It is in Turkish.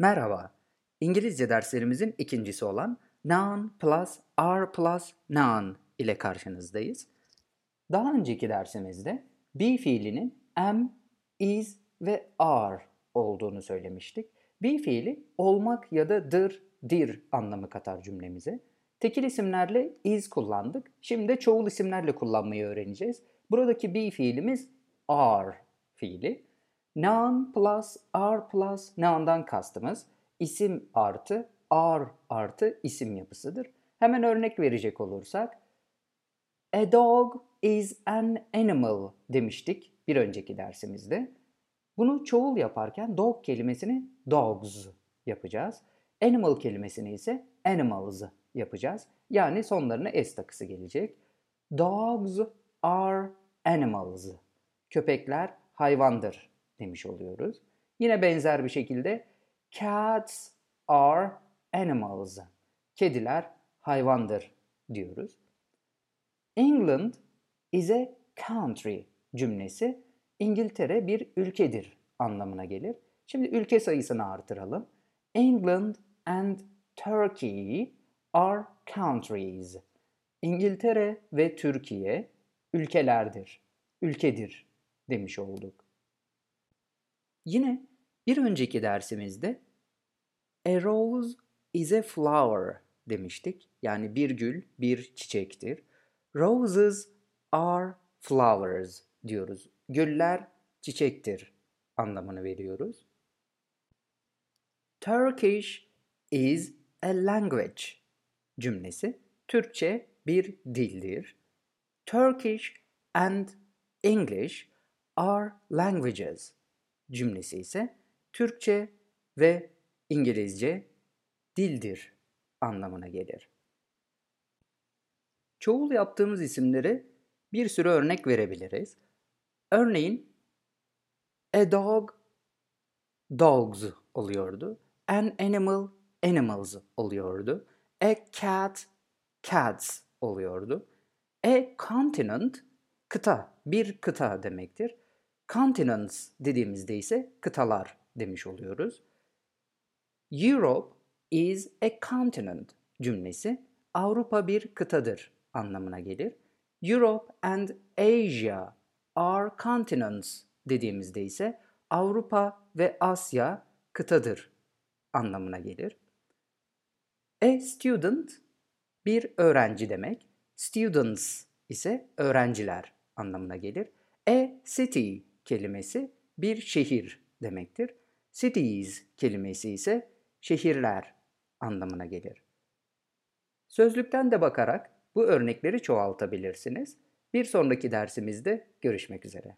Merhaba. İngilizce derslerimizin ikincisi olan noun plus are plus noun ile karşınızdayız. Daha önceki dersimizde be fiilinin am, is ve are olduğunu söylemiştik. Be fiili olmak ya da dır, dir anlamı katar cümlemize. Tekil isimlerle is kullandık. Şimdi de çoğul isimlerle kullanmayı öğreneceğiz. Buradaki be fiilimiz are fiili. Noun plus are plus noun'dan kastımız isim artı are artı isim yapısıdır. Hemen örnek verecek olursak A dog is an animal demiştik bir önceki dersimizde. Bunu çoğul yaparken dog kelimesini dogs yapacağız. Animal kelimesini ise animals yapacağız. Yani sonlarına s takısı gelecek. Dogs are animals. Köpekler hayvandır demiş oluyoruz. Yine benzer bir şekilde cats are animals. Kediler hayvandır diyoruz. England is a country cümlesi İngiltere bir ülkedir anlamına gelir. Şimdi ülke sayısını artıralım. England and Turkey are countries. İngiltere ve Türkiye ülkelerdir, ülkedir demiş olduk. Yine bir önceki dersimizde a rose is a flower demiştik. Yani bir gül bir çiçektir. Roses are flowers diyoruz. Güller çiçektir anlamını veriyoruz. Turkish is a language cümlesi Türkçe bir dildir. Turkish and English are languages cümlesi ise Türkçe ve İngilizce dildir anlamına gelir. Çoğul yaptığımız isimleri bir sürü örnek verebiliriz. Örneğin a dog dogs oluyordu. An animal animals oluyordu. A cat cats oluyordu. A continent kıta, bir kıta demektir. Continents dediğimizde ise kıtalar demiş oluyoruz. Europe is a continent cümlesi Avrupa bir kıtadır anlamına gelir. Europe and Asia are continents dediğimizde ise Avrupa ve Asya kıtadır anlamına gelir. A student bir öğrenci demek. Students ise öğrenciler anlamına gelir. A city kelimesi bir şehir demektir. Cities kelimesi ise şehirler anlamına gelir. Sözlükten de bakarak bu örnekleri çoğaltabilirsiniz. Bir sonraki dersimizde görüşmek üzere.